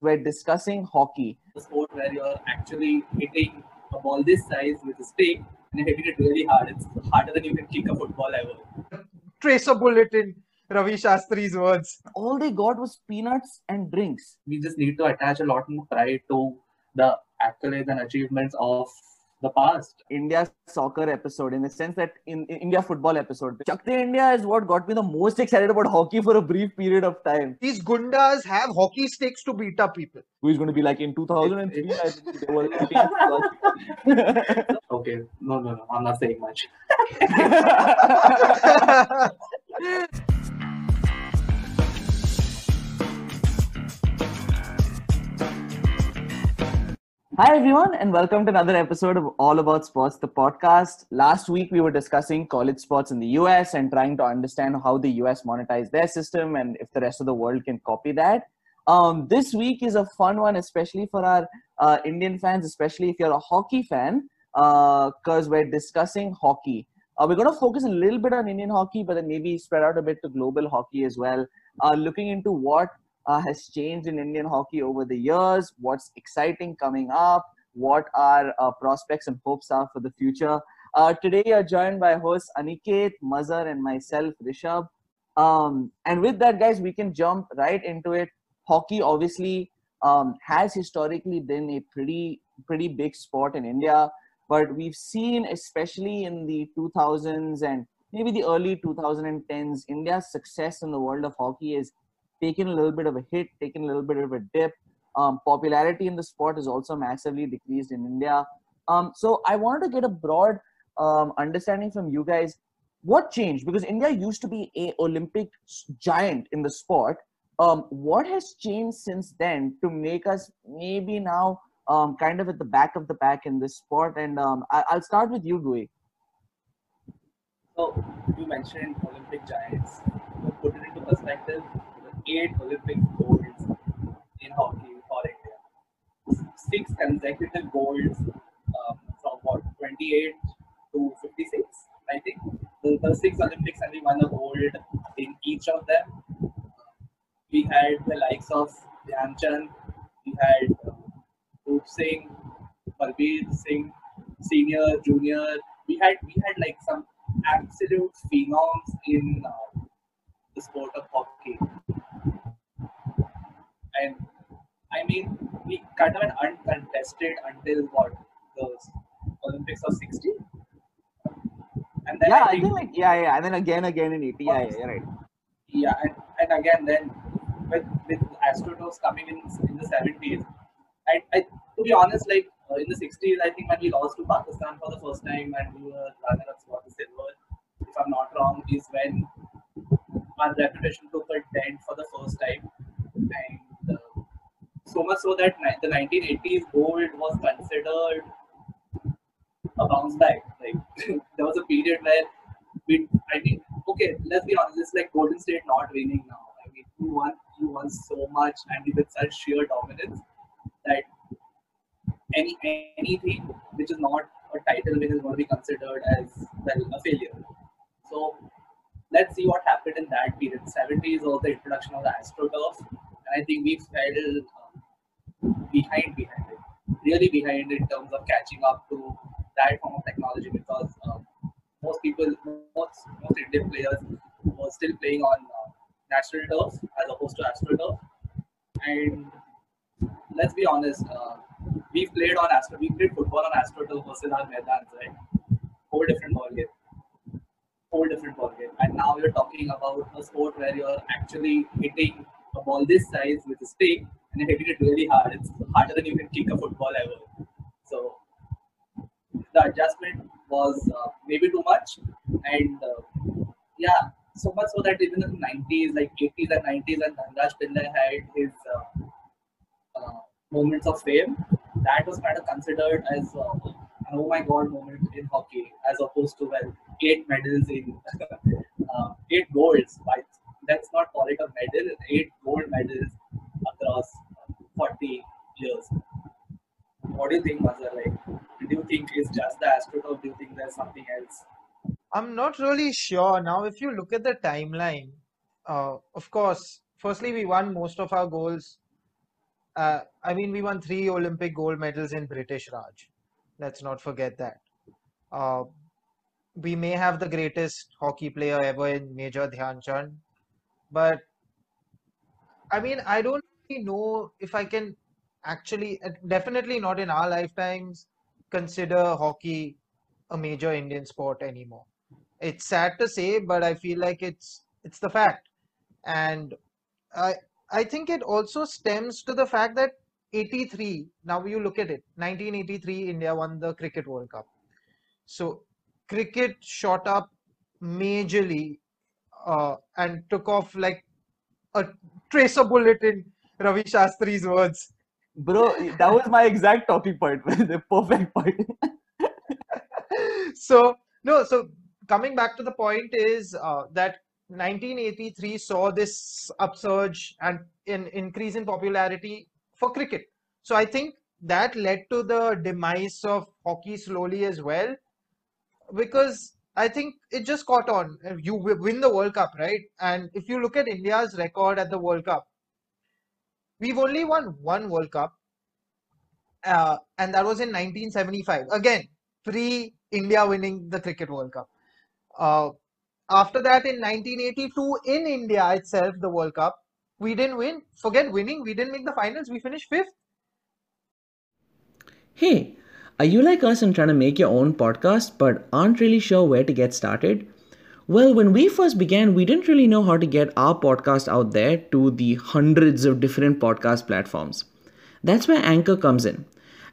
we're discussing hockey. The sport where you're actually hitting a ball this size with a stick and hitting it really hard. It's harder than you can kick a football ever. Trace a bullet in Ravi Shastri's words. All they got was peanuts and drinks. We just need to attach a lot more pride to the accolades and achievements of the past. India soccer episode, in the sense that in, in India football episode, Chak De India is what got me the most excited about hockey for a brief period of time. These gundas have hockey sticks to beat up people. Who is going to be like in 2003? I think they were okay, no, no, no, I'm not saying much. Hi, everyone, and welcome to another episode of All About Sports, the podcast. Last week, we were discussing college sports in the US and trying to understand how the US monetize their system and if the rest of the world can copy that. Um, this week is a fun one, especially for our uh, Indian fans, especially if you're a hockey fan, because uh, we're discussing hockey. Uh, we're going to focus a little bit on Indian hockey, but then maybe spread out a bit to global hockey as well, uh, looking into what uh, has changed in Indian hockey over the years, what's exciting coming up, what our uh, prospects and hopes are for the future. Uh, today, you're joined by host Aniket, Mazhar, and myself, Rishabh. Um, and with that, guys, we can jump right into it. Hockey, obviously, um, has historically been a pretty pretty big sport in India, but we've seen, especially in the 2000s and maybe the early 2010s, India's success in the world of hockey is taken a little bit of a hit, taken a little bit of a dip. Um, popularity in the sport is also massively decreased in India. Um, so I wanted to get a broad um, understanding from you guys. What changed? Because India used to be a Olympic giant in the sport. Um, what has changed since then to make us maybe now um, kind of at the back of the pack in this sport? And um, I- will start with you, Gui. So you mentioned Olympic giants. To put it into perspective, eight Olympic golds in hockey for India. Six consecutive golds um, from what 28 to 56, I think. The, the six Olympics and we won a gold in each of them. We had the likes of Dhyan Chand, we had uh, Roop Singh, Balbir Singh, senior, junior. We had we had like some absolute phenoms in uh, the sport of hockey. And I mean, we kind of went uncontested until what the Olympics of 60. And then yeah, I think, I think like yeah, yeah, and then again, again in 80, yeah, yeah, right. Yeah, and, and again, then with with Astroturfs coming in in the 70s, I, I to be honest, like uh, in the 60s, I think when we lost to Pakistan for the first time and we were runner-ups for the silver, if I'm not wrong, is when our reputation took a dent for the first time. And so much so that the 1980s gold was considered a bounce back. Like there was a period where we, I mean, okay, let's be honest, it's like Golden State not winning now. I mean, you won, you won so much and with such sheer dominance that any anything which is not a title win is going to be considered as well a failure. So let's see what happened in that period. 70s was the introduction of the AstroTurf, and I think we fell uh, behind behind it, really behind in terms of catching up to that form of technology because um, most people, most most Indian players were still playing on uh, natural turf as opposed to astroturf. And let's be honest, uh, we've played on astro, we played football on astroturf versus our Maidans, right? Whole different ballgame. Whole different ballgame. And now you're talking about a sport where you're actually hitting a ball this size with a stick and you're hitting it really hard. It's harder than you can kick a football ever. So the adjustment was uh, maybe too much, and uh, yeah, so much so that even in the 90s, like 80s and 90s, and Dhanraj Pillay had his uh, uh, moments of fame, that was kind of considered as uh, an oh my god moment in hockey, as opposed to well, eight medals in uh, eight golds. But let's not call it a medal, eight gold medals across 40 years. What do you think, Mazhar? Like, do you think it's just the AstroTurf? Do you think there's something else? I'm not really sure. Now, if you look at the timeline, uh, of course, firstly, we won most of our goals Uh, I mean, we won three Olympic gold medals in British Raj. Let's not forget that. Uh, we may have the greatest hockey player ever in Major Dhyan Chand, but I mean, I don't really know if I can actually, uh, definitely not in our lifetimes, consider hockey a major Indian sport anymore. It's sad to say, but I feel like it's it's the fact. And I I think it also stems to the fact that 83, now you look at it, 1983, India won the Cricket World Cup. So cricket shot up majorly uh, and took off like a tracer bullet in Ravi Shastri's words. Bro, that was my exact talking point. the perfect point. so no, so coming back to the point is uh, that 1983 saw this upsurge and an increase in popularity for cricket. So I think that led to the demise of hockey slowly as well, because I think it just caught on. You win the World Cup, right? And if you look at India's record at the World Cup, we've only won one World Cup, uh, and that was in 1975. Again, pre India winning the Cricket World Cup. Uh, after that, in 1982, in India itself, the World Cup, we didn't win. Forget winning, we didn't make the finals. We finished fifth. Hey, are you like us and trying to make your own podcast but aren't really sure where to get started? Well, when we first began, we didn't really know how to get our podcast out there to the hundreds of different podcast platforms. That's where Anchor comes in.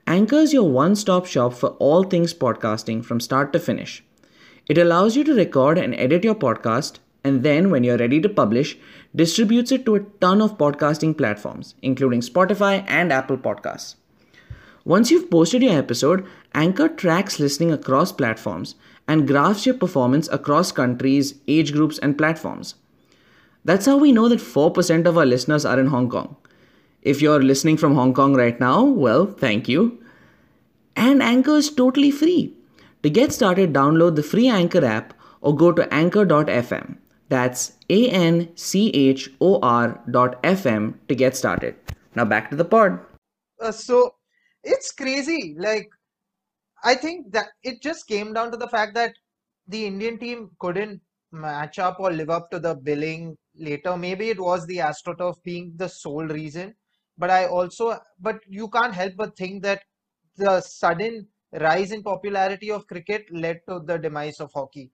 Anchor is your one stop shop for all things podcasting from start to finish. It allows you to record and edit your podcast, and then when you're ready to publish, distributes it to a ton of podcasting platforms, including Spotify and Apple Podcasts. Once you've posted your episode, Anchor tracks listening across platforms and graphs your performance across countries, age groups, and platforms. That's how we know that 4% of our listeners are in Hong Kong. If you're listening from Hong Kong right now, well, thank you. And Anchor is totally free. To get started, download the free Anchor app or go to anchor.fm. That's A N C H O R dot FM to get started. Now back to the pod. Uh, so it's crazy. Like, I think that it just came down to the fact that the Indian team couldn't match up or live up to the billing later. Maybe it was the AstroTurf being the sole reason. But I also, but you can't help but think that the sudden rise in popularity of cricket led to the demise of hockey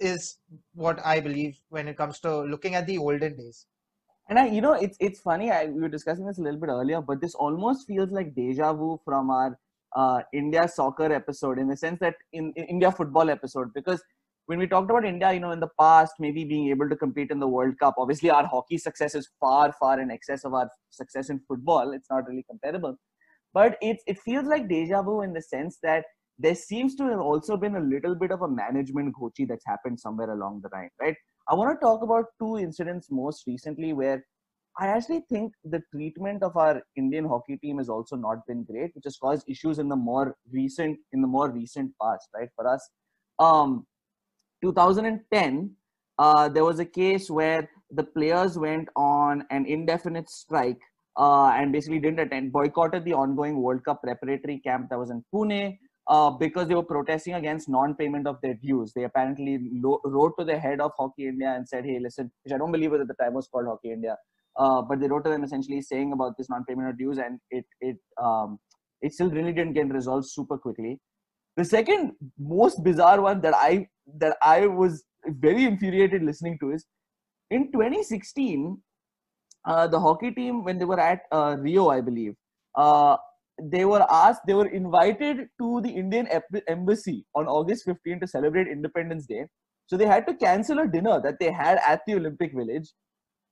is what I believe when it comes to looking at the olden days. And I, you know, it's it's funny. I, we were discussing this a little bit earlier, but this almost feels like deja vu from our uh, India soccer episode, in the sense that in, in India football episode, because when we talked about India, you know, in the past, maybe being able to compete in the World Cup, obviously our hockey success is far, far in excess of our success in football. It's not really comparable but it's it feels like deja vu in the sense that there seems to have also been a little bit of a management gochi that's happened somewhere along the line, right? I want to talk about two incidents most recently where I actually think the treatment of our Indian hockey team has also not been great, which has caused issues in the more recent in the more recent past, right? For us, um, 2010, uh, there was a case where the players went on an indefinite strike uh, and basically didn't attend, boycotted the ongoing World Cup preparatory camp that was in Pune uh, because they were protesting against non-payment of their dues. They apparently lo- wrote to the head of Hockey India and said, "Hey, listen," which I don't believe it at the time was called Hockey India, uh, but they wrote to them essentially saying about this non-payment of dues, and it it um, it still really didn't get resolved super quickly. The second most bizarre one that I that I was very infuriated listening to is in 2016 uh, the hockey team when they were at uh, Rio, I believe, uh, they were asked, they were invited to the Indian embassy on August 15 to celebrate Independence Day. So they had to cancel a dinner that they had at the Olympic Village.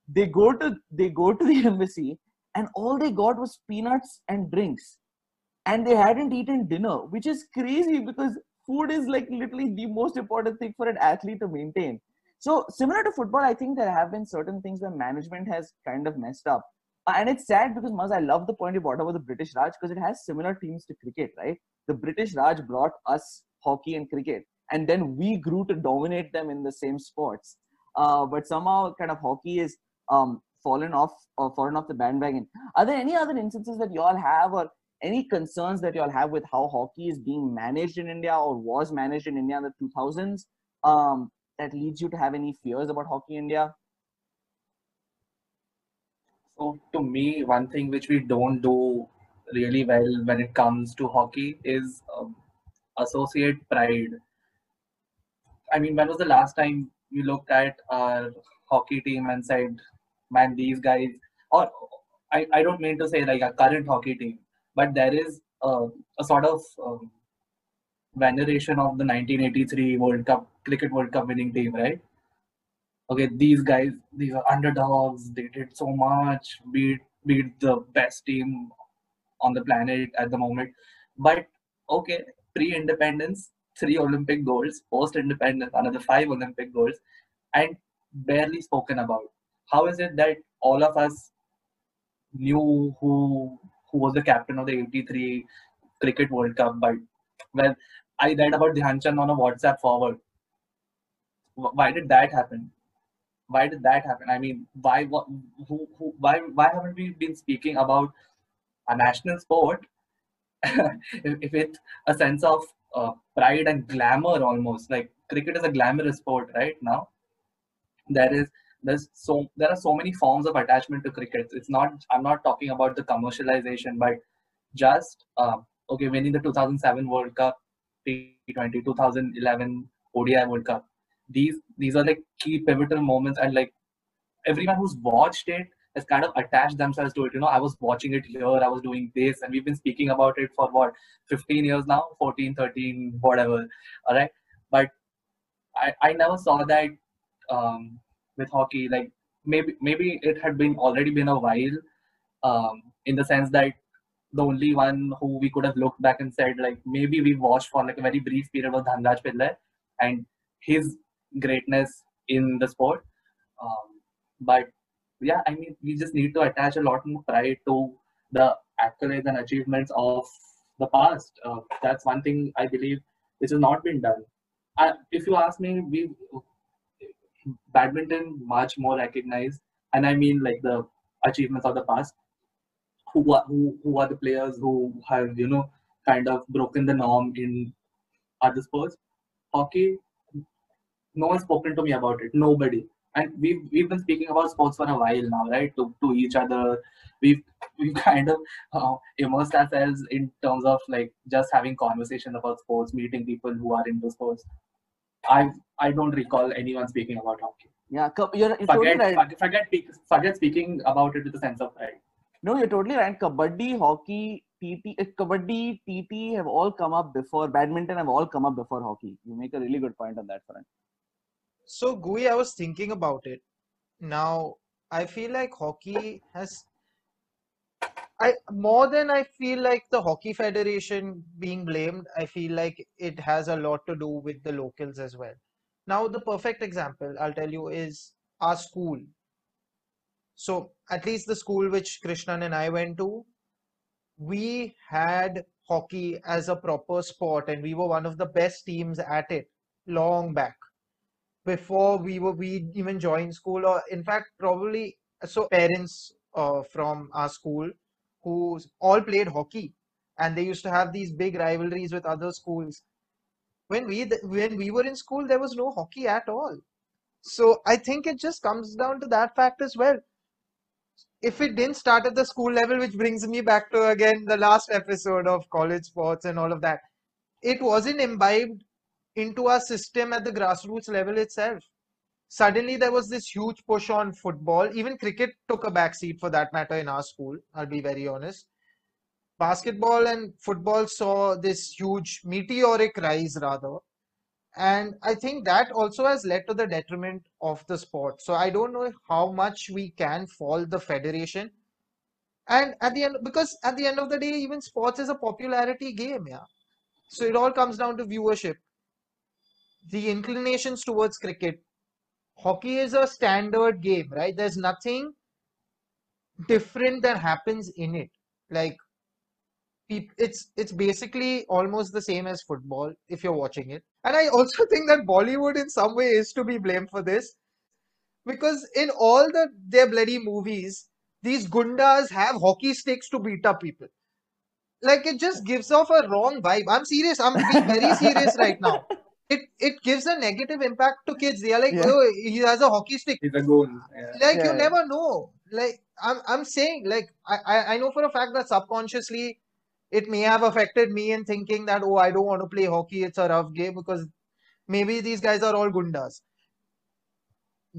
They go to they go to the embassy, and all they got was peanuts and drinks, and they hadn't eaten dinner, which is crazy because food is like literally the most important thing for an athlete to maintain so similar to football, I think there have been certain things where management has kind of messed up. Uh, and it's sad because Maz, I love the point you brought about the British Raj because it has similar teams to cricket, right? The British Raj brought us hockey and cricket, and then we grew to dominate them in the same sports. Uh, but somehow, kind of hockey is um, fallen off or fallen off the bandwagon. Are there any other instances that you all have, or any concerns that you all have with how hockey is being managed in India or was managed in India in the 2000s? Um, that leads you to have any fears about hockey India? So to me, one thing which we don't do really well when it comes to hockey is um, associate pride. I mean, when was the last time you looked at our hockey team and said, "Man, these guys," or I, I don't mean to say like a current hockey team, but there is a, a sort of um, veneration of the 1983 World Cup cricket World Cup winning team, right? Okay, these guys, these are underdogs. They did so much, beat beat the best team on the planet at the moment. But okay, pre-independence, three Olympic goals. Post-independence, another five Olympic goals, and barely spoken about. How is it that all of us knew who who was the captain of the 83 cricket World Cup, but well, I read about Dhyan Chand on a WhatsApp forward. Why did that happen? Why did that happen? I mean, why? Who? Who? Why? Why haven't we been speaking about a national sport if with a sense of uh, pride and glamour almost? Like cricket is a glamorous sport right now. There is there's so there are so many forms of attachment to cricket. It's not. I'm not talking about the commercialization, but just uh, okay, winning the 2007 World Cup, T20, 2011 ODI World Cup. These these are like key pivotal moments, and like everyone who's watched it has kind of attached themselves to it. You know, I was watching it here, I was doing this, and we've been speaking about it for what 15 years now, 14, 13, whatever. All right, but I I never saw that um, with hockey. Like maybe maybe it had been already been a while, um, in the sense that the only one who we could have looked back and said like maybe we watched for like a very brief period was Dhanraj Pillay and his greatness in the sport. Um, but yeah, I mean we just need to attach a lot more pride to the accolades and achievements of the past. Uh, that's one thing I believe which has not been done. Uh, if you ask me, we badminton much more recognized, and I mean like the achievements of the past. Who are who, who are the players who have you know kind of broken the norm in other sports? Hockey no one's spoken to me about it. Nobody. And we've we've been speaking about sports for a while now right? To, to each other. We've we kind of uh, immersed ourselves in terms of like just having conversations about sports meeting people who are into sports i i don't recall anyone speaking about hockey Yeah, you're, you're forget totally right. forget, forget forget speaking about it with a sense of pride No, you're totally right. Kabaddi, hockey, TT, uh, kabaddi, TT have all come up before. Badminton have all come up before hockey. You make a really good point on that front. So, Gui, I was thinking about it. Now, I feel like hockey has, I more than I feel like the Hockey Federation being blamed, I feel like it has a lot to do with the locals as well. Now, the perfect example I'll tell you is our school. So, at least the school which Krishnan and I went to, we had hockey as a proper sport, and we were one of the best teams at it long back before we were we even joined school or in fact probably so parents uh, from our school who all played hockey and they used to have these big rivalries with other schools. When we when we were in school there was no hockey at all. So i think it just comes down to that fact as well. If it didn't start at the school level which brings me back to again the last episode of college sports and all of that it wasn't imbibed into our system at the grassroots level itself. Suddenly, there was this huge push on football. Even cricket took a backseat for that matter in our school, I'll be very honest. Basketball and football saw this huge meteoric rise, rather. And I think that also has led to the detriment of the sport. So I don't know how much we can fault the federation. And at the end, because at the end of the day, even sports is a popularity game, yeah. So it all comes down to viewership the inclinations towards cricket. Hockey is a standard game, right? There's nothing different that happens in it. Like it's it's basically almost the same as football if you're watching it. And I also think that Bollywood in some way is to be blamed for this. because in all the their bloody movies, these gundas have hockey sticks to beat up people. Like it just gives off a wrong vibe. I'm serious. I'm being very serious right now. It it gives a negative impact to kids. They are like, Yeah. oh, he has a hockey stick. He's a goon. Yeah. Like you Yeah. never know. Like I'm I'm saying, like I, I I know for a fact that subconsciously it may have affected me in thinking that oh I don't want to play hockey. It's a rough game because maybe these guys are all gundas.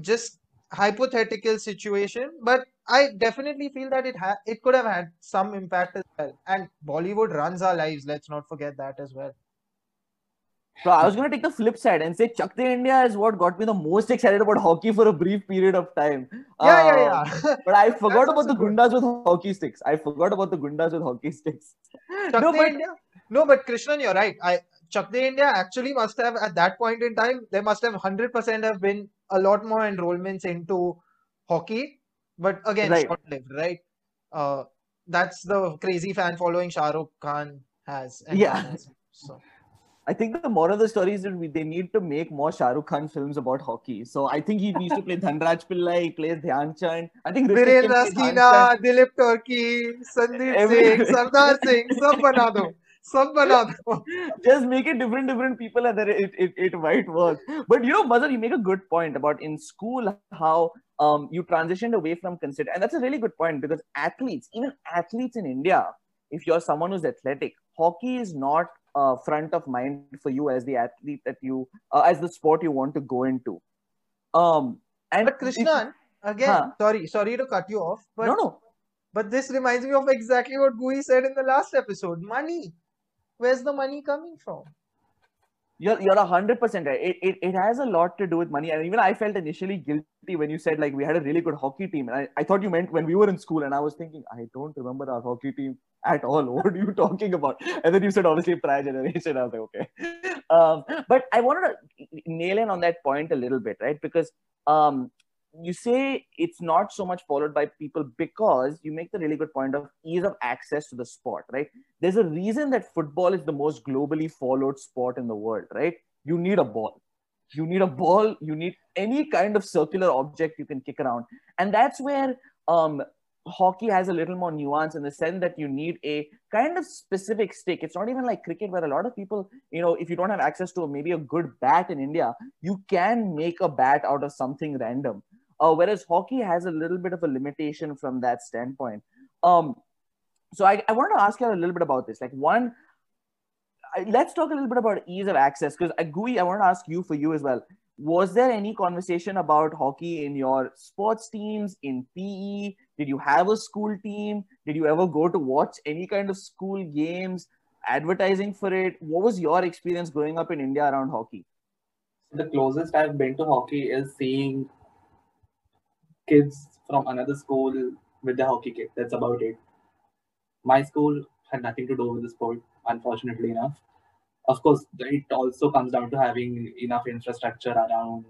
Just hypothetical situation, but I definitely feel that it ha it could have had some impact as well. And Bollywood runs our lives. Let's not forget that as well. So I was going to take the flip side and say Chak De India is what got me the most excited about hockey for a brief period of time. Yeah, Um, yeah, yeah. But I forgot about the good. gundas with hockey sticks. I forgot about the gundas with hockey sticks. No, De but India. No, but Krishnan, you're right. I Chak De India actually must have at that point in time there must have hundred percent have been a lot more enrollments into hockey, but again Right. short-lived, right? Uh, that's the crazy fan following Shah Rukh Khan has. Yeah. has. So I think the moral of the story is that we, they need to make more Shah Rukh Khan films about hockey. So I think he needs to play Dhanraj Pillay, he plays Dhyan Chand. I think Viren Rasquinha, Dilip Tirkey, Sandeep Singh, Sardar Singh, sab bana do. Sab bana do. Just make it different, different people and then it, it, it might work. But you know, Mazhar, you make a good point about in school how um, you transitioned away from consider, And that's a really good point because athletes, even athletes in India, if you're someone who's athletic, hockey is not uh, front of mind for you as the athlete that you uh, as the sport you want to go into. Um, and But Krishnan, again, Huh. sorry, sorry to cut you off, but no, no, But this reminds me of exactly what Gui said in the last episode. Money. Where's the money coming from? You're you're a hundred percent right. It, it it has a lot to do with money, and even I felt initially guilty when you said like we had a really good hockey team, and I, I thought you meant when we were in school, and I was thinking I don't remember our hockey team at all. What are you talking about? And then you said obviously prior generation. I was like okay, um, but I wanted to nail in on that point a little bit, right? Because um, you say it's not so much followed by people because you make the really good point of ease of access to the sport, right? There's a reason that football is the most globally followed sport in the world, right? You need a ball. You need a ball. You need any kind of circular object you can kick around. And that's where um, hockey has a little more nuance in the sense that you need a kind of specific stick. It's not even like cricket, where a lot of people, you know, if you don't have access to maybe a good bat in India, you can make a bat out of something random. Uh, whereas hockey has a little bit of a limitation from that standpoint. Um, so I, I wanted to ask you a little bit about this. Like one, let's talk a little bit about ease of access because Gui, I want to ask you for you as well. Was there any conversation about hockey in your sports teams in PE? Did you have a school team? Did you ever go to watch any kind of school games? Advertising for it? What was your experience growing up in India around hockey? The closest I've been to hockey is seeing kids from another school with the hockey kit. That's about it. My school had nothing to do with the sport, unfortunately enough. Of course, it also comes down to having enough infrastructure around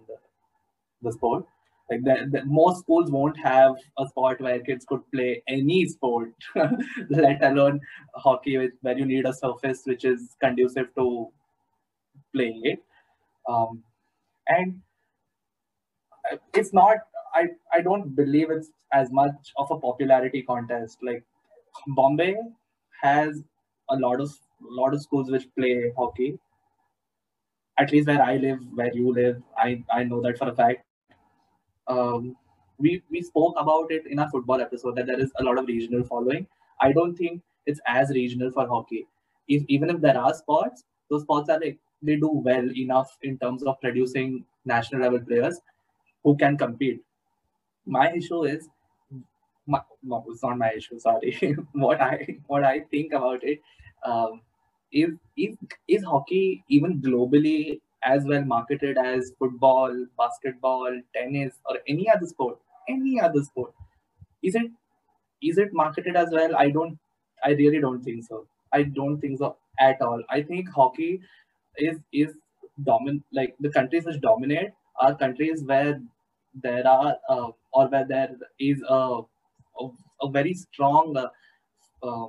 the sport. Like the, the, most schools won't have a sport where kids could play any sport, let alone hockey, where you need a surface which is conducive to playing it. Um, and it's not I, I don't believe it's as much of a popularity contest. Like Bombay has a lot of lot of schools which play hockey. At least where I live, where you live, I, I know that for a fact. Um, we we spoke about it in our football episode that there is a lot of regional following. I don't think it's as regional for hockey. If even if there are sports, those sports are like they do well enough in terms of producing national level players who can compete my issue is my, no, it's not my issue. Sorry. what I what I think about it um, is is is hockey even globally as well marketed as football, basketball, tennis, or any other sport? Any other sport? Is it is it marketed as well? I don't. I really don't think so. I don't think so at all. I think hockey is is dominant. Like the countries which dominate are countries where there are uh, or where there is a, a, a very strong uh, uh,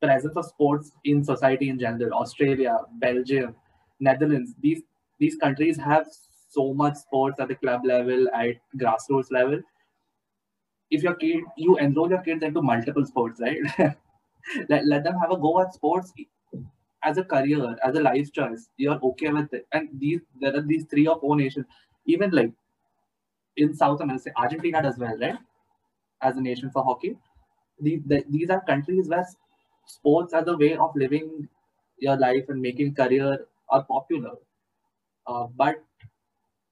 presence of sports in society in general australia belgium netherlands these these countries have so much sports at the club level, at grassroots level. If your kid, you enroll your kids into multiple sports, right? let, let them have a go at sports as a career, as a life choice. You're okay with it. And these there are these three or four nations, even like in South America, Argentina does well, right? As a nation for hockey. These, the, these are countries where sports as a way of living your life and making career are popular. Uh, but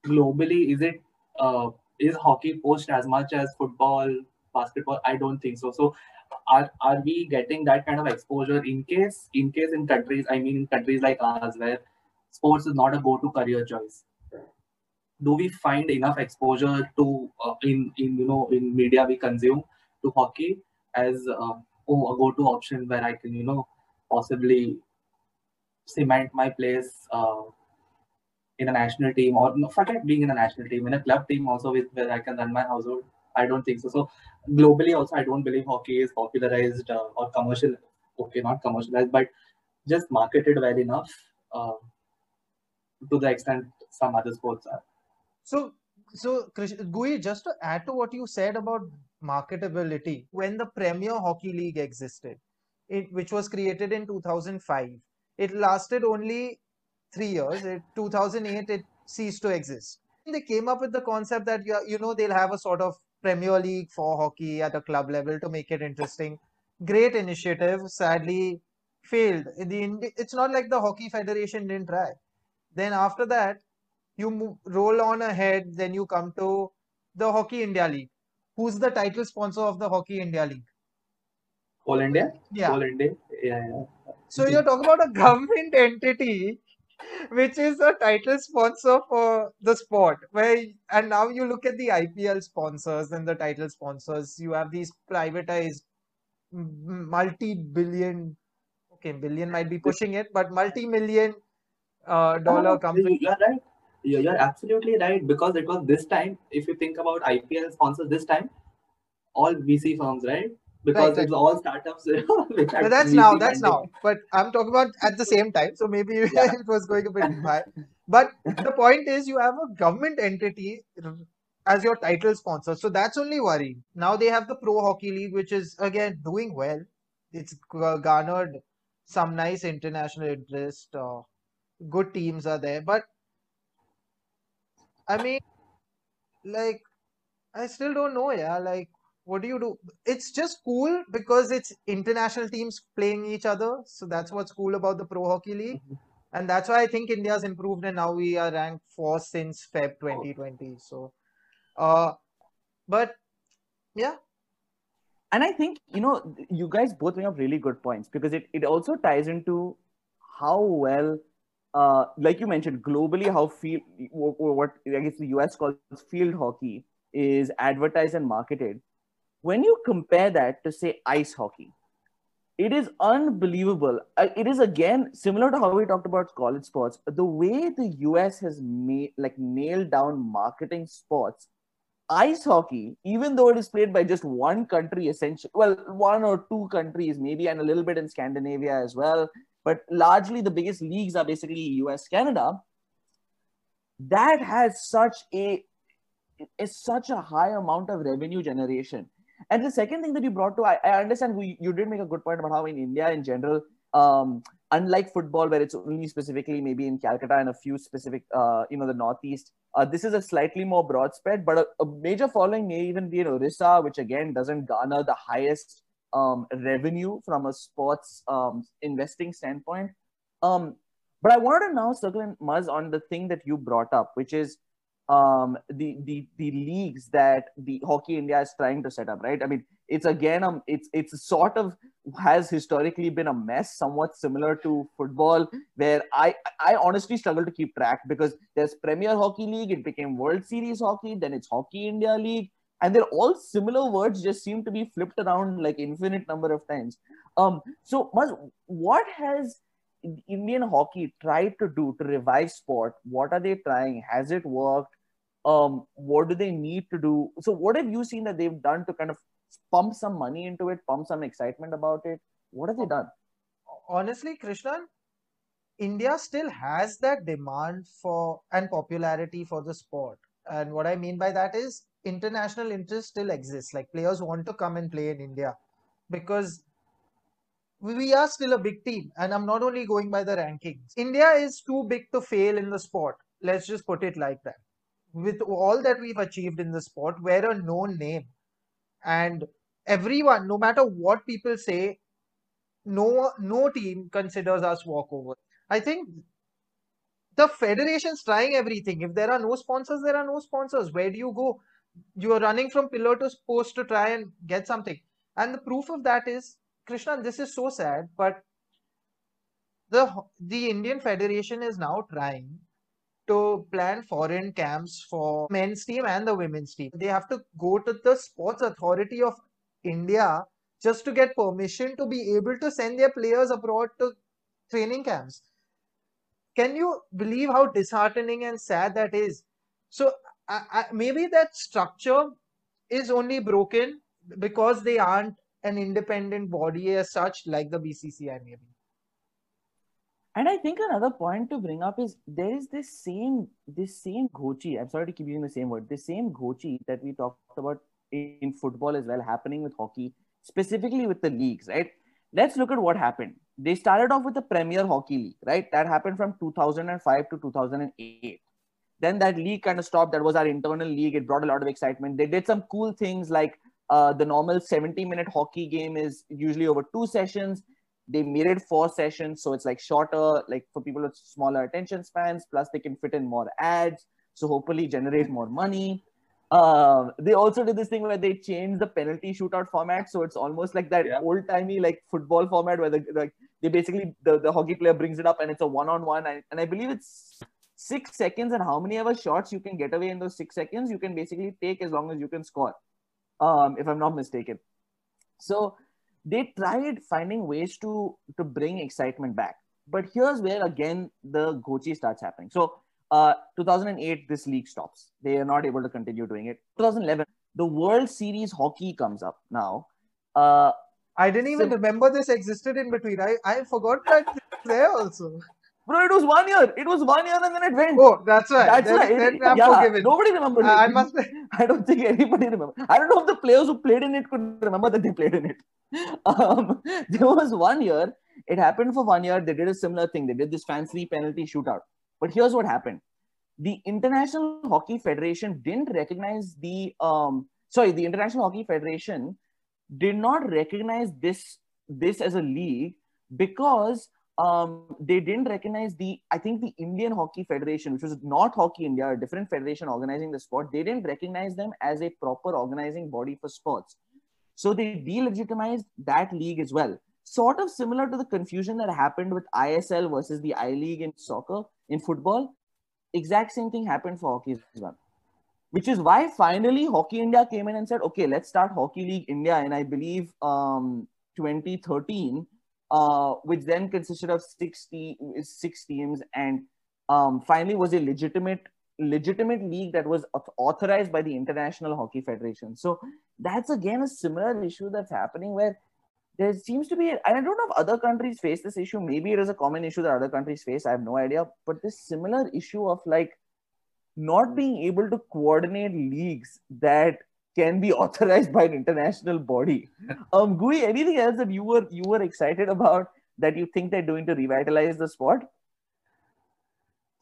globally, is it uh, is hockey pushed as much as football, basketball? I don't think so. So are are we getting that kind of exposure in case in case in countries i mean in countries like ours where sports is not a go-to career choice do we find enough exposure to uh, in in you know in media we consume to hockey as uh, oh a go-to option where i can you know possibly cement my place uh, in a national team or no, forget being in a national team in a club team also with where i can run my household I don't think so. So globally, also, I don't believe hockey is popularized uh, or commercial. Okay, not commercialized, but just marketed well enough uh, to the extent some other sports are. So, so Gui, just to add to what you said about marketability, when the Premier Hockey League existed, it which was created in 2005, it lasted only three years. In 2008, it ceased to exist. They came up with the concept that you, you know they'll have a sort of Premier League for hockey at a club level to make it interesting. Great initiative. Sadly, failed. The it's not like the Hockey Federation didn't try. Then after that, you move, roll on ahead. Then you come to the Hockey India League. Who's the title sponsor of the Hockey India League? All India. Yeah. All India. Yeah. yeah. So you're talking about a government entity which is a title sponsor for the sport. Where and now you look at the IPL sponsors and the title sponsors. You have these privatized multi-billion. Okay, billion might be pushing it, but multi-million uh, dollar company. You're right. You're absolutely right because it was this time. If you think about IPL sponsors, this time all VC firms, right? because right, it's all startups. but that's now, that's now. But I'm talking about at the same time. So maybe yeah. it was going a bit high. But the point is, you have a government entity as your title sponsor. So that's only worrying. Now they have the Pro Hockey League, which is again doing well. It's garnered some nice international interest. Uh, good teams are there. But I mean, like, I still don't know, yeah. Like, what do you do? It's just cool because it's international teams playing each other. So that's what's cool about the Pro Hockey League. Mm-hmm. And that's why I think India's improved and now we are ranked fourth since Feb 2020. So, uh, but yeah. And I think, you know, you guys both bring up really good points because it, it also ties into how well, uh, like you mentioned, globally, how field, what I guess the US calls field hockey is advertised and marketed. When you compare that to say ice hockey it is unbelievable. Uh, it is again similar to how we talked about college sports. The way the us has made like nailed down marketing sports ice hockey even though it is played by just one country essentially well one or two countries maybe and a little bit in scandinavia as well but largely the biggest leagues are basically us canada. That has such a is such a high amount of revenue generation. And the second thing that you brought to, I, I understand we, you did make a good point about how in India in general, um, unlike football where it's only specifically maybe in Calcutta and a few specific, uh, you know, the Northeast, uh, this is a slightly more broad spread, but a, a, major following may even be in Orissa, which again doesn't garner the highest um, revenue from a sports um, investing standpoint. Um, but I wanted to now circle in Muzz on the thing that you brought up, which is um, the the the leagues that the Hockey India is trying to set up, right? I mean, it's again um, it's it's sort of has historically been a mess, somewhat similar to football, where I I honestly struggle to keep track because there's Premier Hockey League, it became World Series Hockey, then it's Hockey India League, and they're all similar words, just seem to be flipped around like infinite number of times. Um, so what has Indian hockey tried to do to revive sport? What are they trying? Has it worked? Um, what do they need to do? So, what have you seen that they've done to kind of pump some money into it, pump some excitement about it? What have they done? Honestly, Krishnan, India still has that demand for and popularity for the sport. And what I mean by that is international interest still exists. Like players want to come and play in India because we are still a big team. And I'm not only going by the rankings. India is too big to fail in the sport. Let's just put it like that. With all that we've achieved in the sport, we're a known name. And everyone, no matter what people say, no no team considers us walkover. I think the federation's trying everything. If there are no sponsors, there are no sponsors. Where do you go? You are running from pillar to post to try and get something. And the proof of that is, Krishna, this is so sad, but the the Indian Federation is now trying to plan foreign camps for men's team and the women's team. They have to go to the Sports Authority of India just to get permission to be able to send their players abroad to training camps. Can you believe how disheartening and sad that is? So I, I, maybe that structure is only broken because they aren't an independent body as such, like the BCCI maybe. And I think another point to bring up is there is this same this same gochi. I'm sorry to keep using the same word. The same gochi that we talked about in football as well happening with hockey, specifically with the leagues, right? Let's look at what happened. They started off with the Premier Hockey League, right? That happened from 2005 to 2008. Then that league kind of stopped. That was our internal league. It brought a lot of excitement. They did some cool things like uh, the normal 70 minute hockey game is usually over two sessions they made it four sessions so it's like shorter like for people with smaller attention spans plus they can fit in more ads so hopefully generate more money uh, they also did this thing where they changed the penalty shootout format so it's almost like that Yeah. old timey like football format where the like they basically the, the hockey player brings it up and it's a one-on-one and, and i believe it's six seconds and how many ever shots you can get away in those six seconds you can basically take as long as you can score um, if i'm not mistaken. So they tried finding ways to to bring excitement back. But here's where again the gochi starts happening. So uh 2008 this league stops. They are not able to continue doing it. 2011 the world series hockey comes up now. Uh I didn't even Sim- remember this existed in between. I, I forgot that there also. Bro it was one year it was one year and then it went Oh, that's right. that's then, right then I'm yeah, forgiven. nobody remembered I, I must I don't think anybody remember. I don't know if the players who played in it could remember that they played in it. Um, there was one year, it happened for one year. They did a similar thing. They did this fancy penalty shootout. But here's what happened: the International Hockey Federation didn't recognize the um, sorry, the International Hockey Federation did not recognize this this as a league because um, they didn't recognize the I think the Indian Hockey Federation, which was not Hockey India, a different federation organizing the sport, they didn't recognize them as a proper organizing body for sports. So they delegitimized that league as well. Sort of similar to the confusion that happened with ISL versus the I League in soccer, in football. Exact same thing happened for hockey as well. Which is why finally Hockey India came in and said, okay, let's start Hockey League India. And I believe um, 2013 uh, which then consisted of six, six teams and um, finally was a legitimate legitimate league that was authorized by the International Hockey Federation. So that's again a similar issue that's happening where there seems to be, and I don't know if other countries face this issue. Maybe it is a common issue that other countries face. I have no idea. But this similar issue of like not being able to coordinate leagues that can be authorized by an international body. Um, Gui, anything else that you were you were excited about that you think they're doing to revitalize the sport?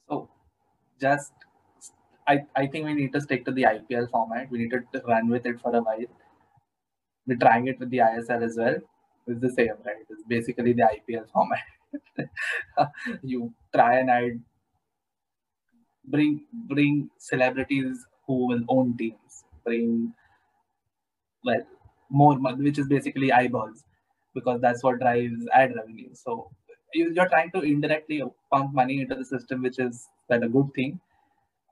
So just I, I think we need to stick to the IPL format. We need to run with it for a while. We're trying it with the ISL as well. It's the same, right? It's basically the IPL format. you try and add bring bring celebrities who will own teams. Bring well more which is basically eyeballs, because that's what drives ad revenue. So you- you're trying to indirectly pump money into the system, which is well, a good thing.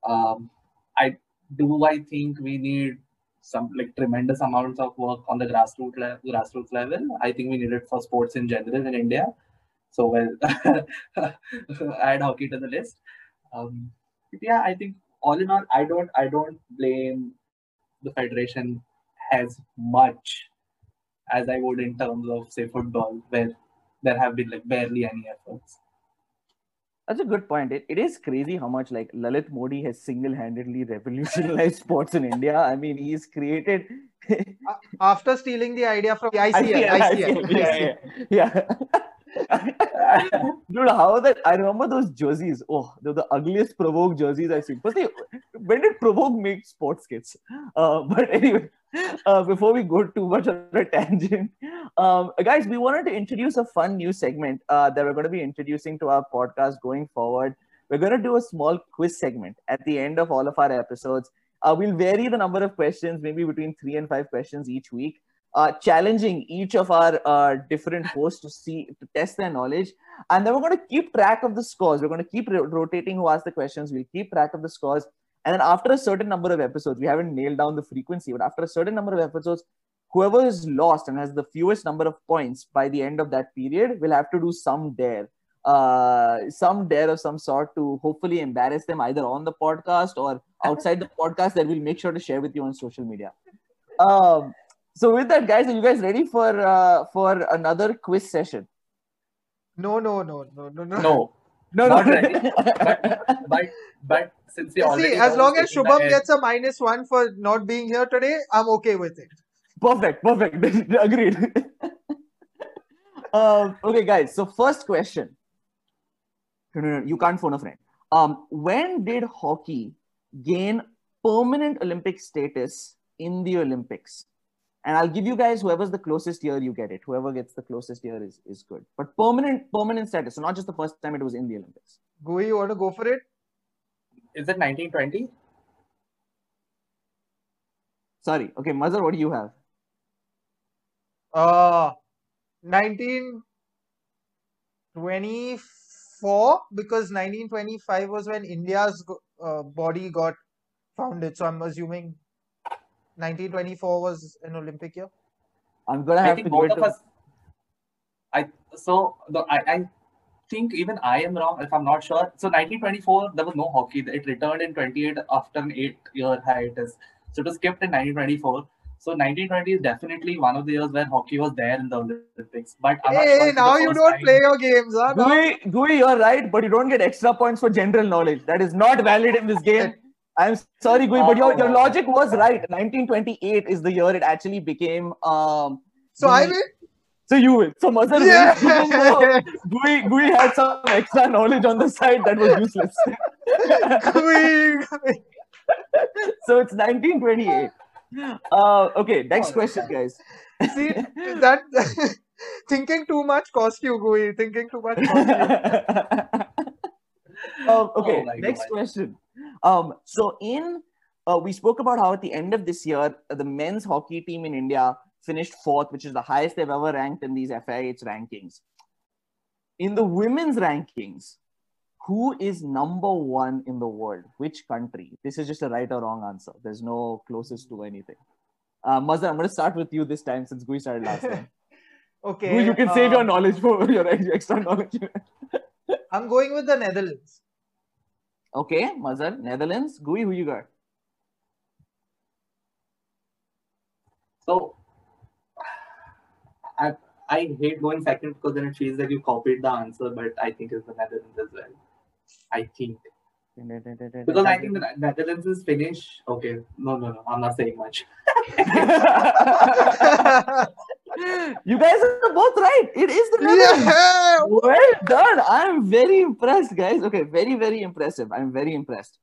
Um, I do. I think we need some like tremendous amounts of work on the grassroots grassroots level. I think we need it for sports in general in India. So well, add hockey to the list. Um, yeah, I think all in all, I don't I don't blame the federation as much as I would in terms of say football, where there have been like barely any efforts. That's a good point. It, it is crazy how much like Lalit Modi has single-handedly revolutionized sports in India. I mean, he's created. After stealing the idea from the ICL, ICL, yeah, yeah, yeah. Dude, how that? I remember those jerseys. Oh, they're the ugliest Provogue jerseys I've seen. Firstly, when did Provogue make sports kits? Uh, but anyway, uh, before we go too much on a tangent, um, guys, we wanted to introduce a fun new segment uh, that we're going to be introducing to our podcast going forward. We're going to do a small quiz segment at the end of all of our episodes. Uh, we'll vary the number of questions, maybe between three and five questions each week, uh, challenging each of our uh, different hosts to see to test their knowledge, and then we're going to keep track of the scores. We're going to keep ro- rotating who asks the questions. We'll keep track of the scores, and then after a certain number of episodes, we haven't nailed down the frequency, but after a certain number of episodes, whoever is lost and has the fewest number of points by the end of that period will have to do some dare uh, some dare of some sort to hopefully embarrass them either on the podcast or outside the podcast that we'll make sure to share with you on social media. Um, so with that, guys, are you guys ready for uh, for another quiz session? No, no, no, no, no, no. No, No, Not no. ready. but but since we already See, as long as Shubham gets a minus one for not being here today, I'm okay with it. perfect, perfect. Agreed. um, okay, guys. So first question. No, no, no, you can't phone a friend. Um, when did hockey gain permanent Olympic status in the Olympics? And I'll give you guys whoever's the closest year you get it. Whoever gets the closest year is, is good. But permanent permanent status. So not just the first time it was in the Olympics. Gui, you want to go for it? is it 1920? Sorry. Okay, Mazhar, what do you have? Uh, 1924 because 1925 was when India's uh, body got founded. So I'm assuming 1924 was an Olympic year. I'm gonna I have think to go both of to us. I so the, I, I think even I am wrong if I'm not sure. So 1924 there was no hockey. It returned in 28 after an eight-year hiatus. So it was skipped in 1924. So 1920 is definitely one of the years where hockey was there in the Olympics. But I'm not sure Hey, now you don't time- play your games, huh? Now- Gui, Gui, you're right, but you don't get extra points for general knowledge. That is not valid in this game. I'm sorry, Gui, but your, your Oh. logic was right. 1928 is the year it actually became. Um, So I the- win. So you win. So Mazhar Yeah. wins, even though Gui, Gui had some extra knowledge on the side that was useless. Gui, Gui. so it's 1928. Uh, okay, next Oh, question, guys. See that thinking too much cost you, Gui. Thinking too much cost you. um, okay, Oh next God. question. Um, so in uh, we spoke about how at the end of this year, uh, the men's hockey team in India finished fourth, which is the highest they've ever ranked in these FIH rankings. In the women's rankings, who is number one in the world? Which country? This is just a right or wrong answer. There's no closest to anything. Uh, Mazhar, I'm going to start with you this time since Gui started last time. Okay. Gui, you can save your uh, knowledge for your extra knowledge. I'm going with the Netherlands. Okay, Mazhar, Netherlands. Gui, who you got? So I I hate going second because then it feels like you copied the answer, but I think it's the Netherlands as well. I think because I think the Netherlands is Finnish. Okay, no, no, no, I'm not saying much. you guys are both right. It is the Netherlands. yeah. Well done. I'm very impressed, guys. Okay, very, very impressive. I'm very impressed.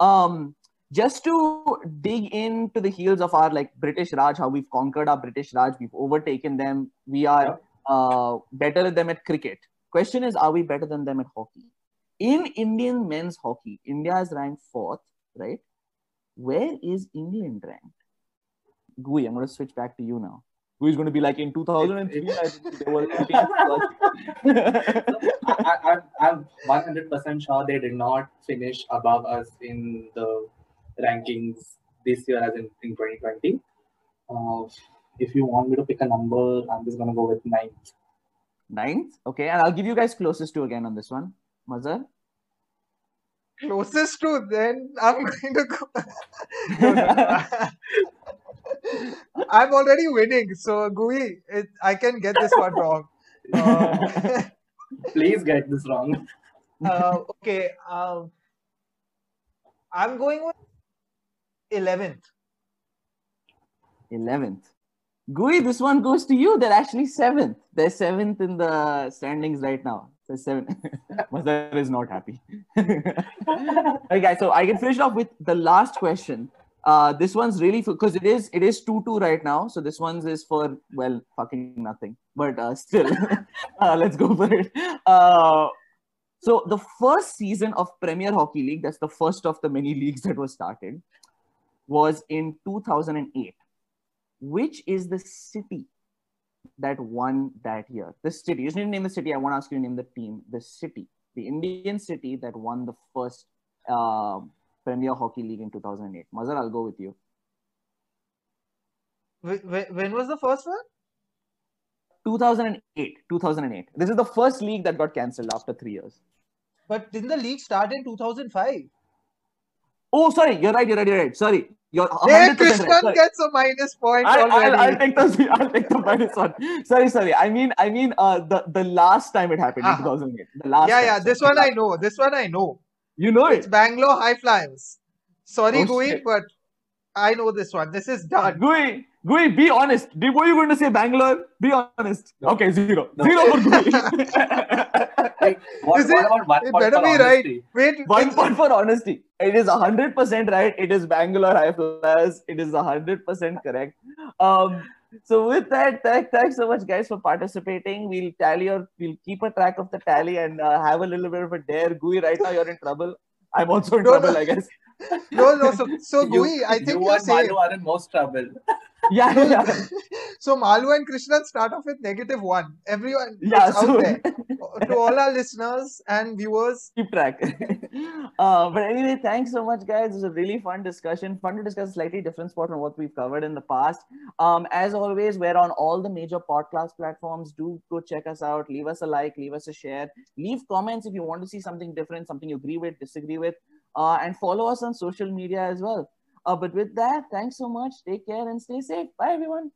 Um, just to dig into the heels of our like British Raj, how we've conquered our British Raj, we've overtaken them. We are uh, better than them at cricket. Question is, are we better than them at hockey? In Indian men's hockey, India is ranked fourth, right? Where is England ranked? Gui, I'm going to switch back to you now. Gui's going to be like in 2003. I think they were I, I, I'm I'm 100% sure they did not finish above us in the rankings this year as in, in 2020. Uh, if you want me to pick a number, I'm just gonna go with ninth. Ninth. Okay, and I'll give you guys closest to again on this one. Mazhar? Closest to then I'm going to go. I'm already winning, so Gui, it, I can get this one wrong. Um, Please get this wrong. Uh, okay. Um, I'm going with 11th. 11th. Gui, this one goes to you. They're actually seventh. They're seventh in the standings right now. So seven. Mazhar is not happy. okay, guys. So I can finish off with the last question. Uh, this one's really because it is it is two two right now. So this one's is for well fucking nothing. But uh, still, uh, let's go for it. Uh, so the first season of Premier Hockey League, that's the first of the many leagues that was started, was in 2008 which is the city that won that year? The city. You to name the city. I want to ask you to name the team. The city, the Indian city that won the first uh, Premier Hockey League in 2008. Mazhar, I'll go with you. Wh- wh- When was the first one? 2008. 2008. This is the first league that got cancelled after three years. But didn't the league start in 2005? Oh, sorry. You're right. You're right. You're right. Sorry. You're Hey. Krishnan Sorry. gets a minus point I, already. I'll, I'll take the I'll take the minus one. Sorry, sorry. I mean, I mean, uh, the the last time it happened in Ah. 2008. The last. yeah, time, yeah. This one I know. This one I know. You know it. It's it. Bangalore High Flyers. Sorry, Oh, Gui, shit. but I know this one. This is done. Gui, Gui, be honest. Did, were you going to say Bangalore? Be honest. No. Okay, zero. No. Zero for Gui. Like, what, Is what it- about one it better for be right. honesty? Wait, One it's- point for honesty. It is 100% right. It is Bangalore High Flyers. It is 100% correct. Um, so with that, thank, thanks so much, guys, for participating. We'll tally or we'll keep a track of the tally and uh, have a little bit of a dare. Gui, right now you're in trouble. I'm also in No, no. trouble, I guess. No, no. So, so You- Gui, I think you you're and safe. Manu are in most trouble. Yeah, No, yeah. so Malu and Krishnan start off with negative one. Everyone, Yeah, it's so out there. to all our listeners and viewers, keep track. uh, but anyway, thanks so much, guys. It was a really fun discussion. Fun to discuss a slightly different spot from what we've covered in the past. Um, as always, we're on all the major podcast platforms. Do go check us out. Leave us a like, leave us a share, leave comments if you want to see something different, something you agree with, disagree with, uh, and follow us on social media as well. Uh, but with that, thanks so much. Take care and stay safe. Bye, everyone.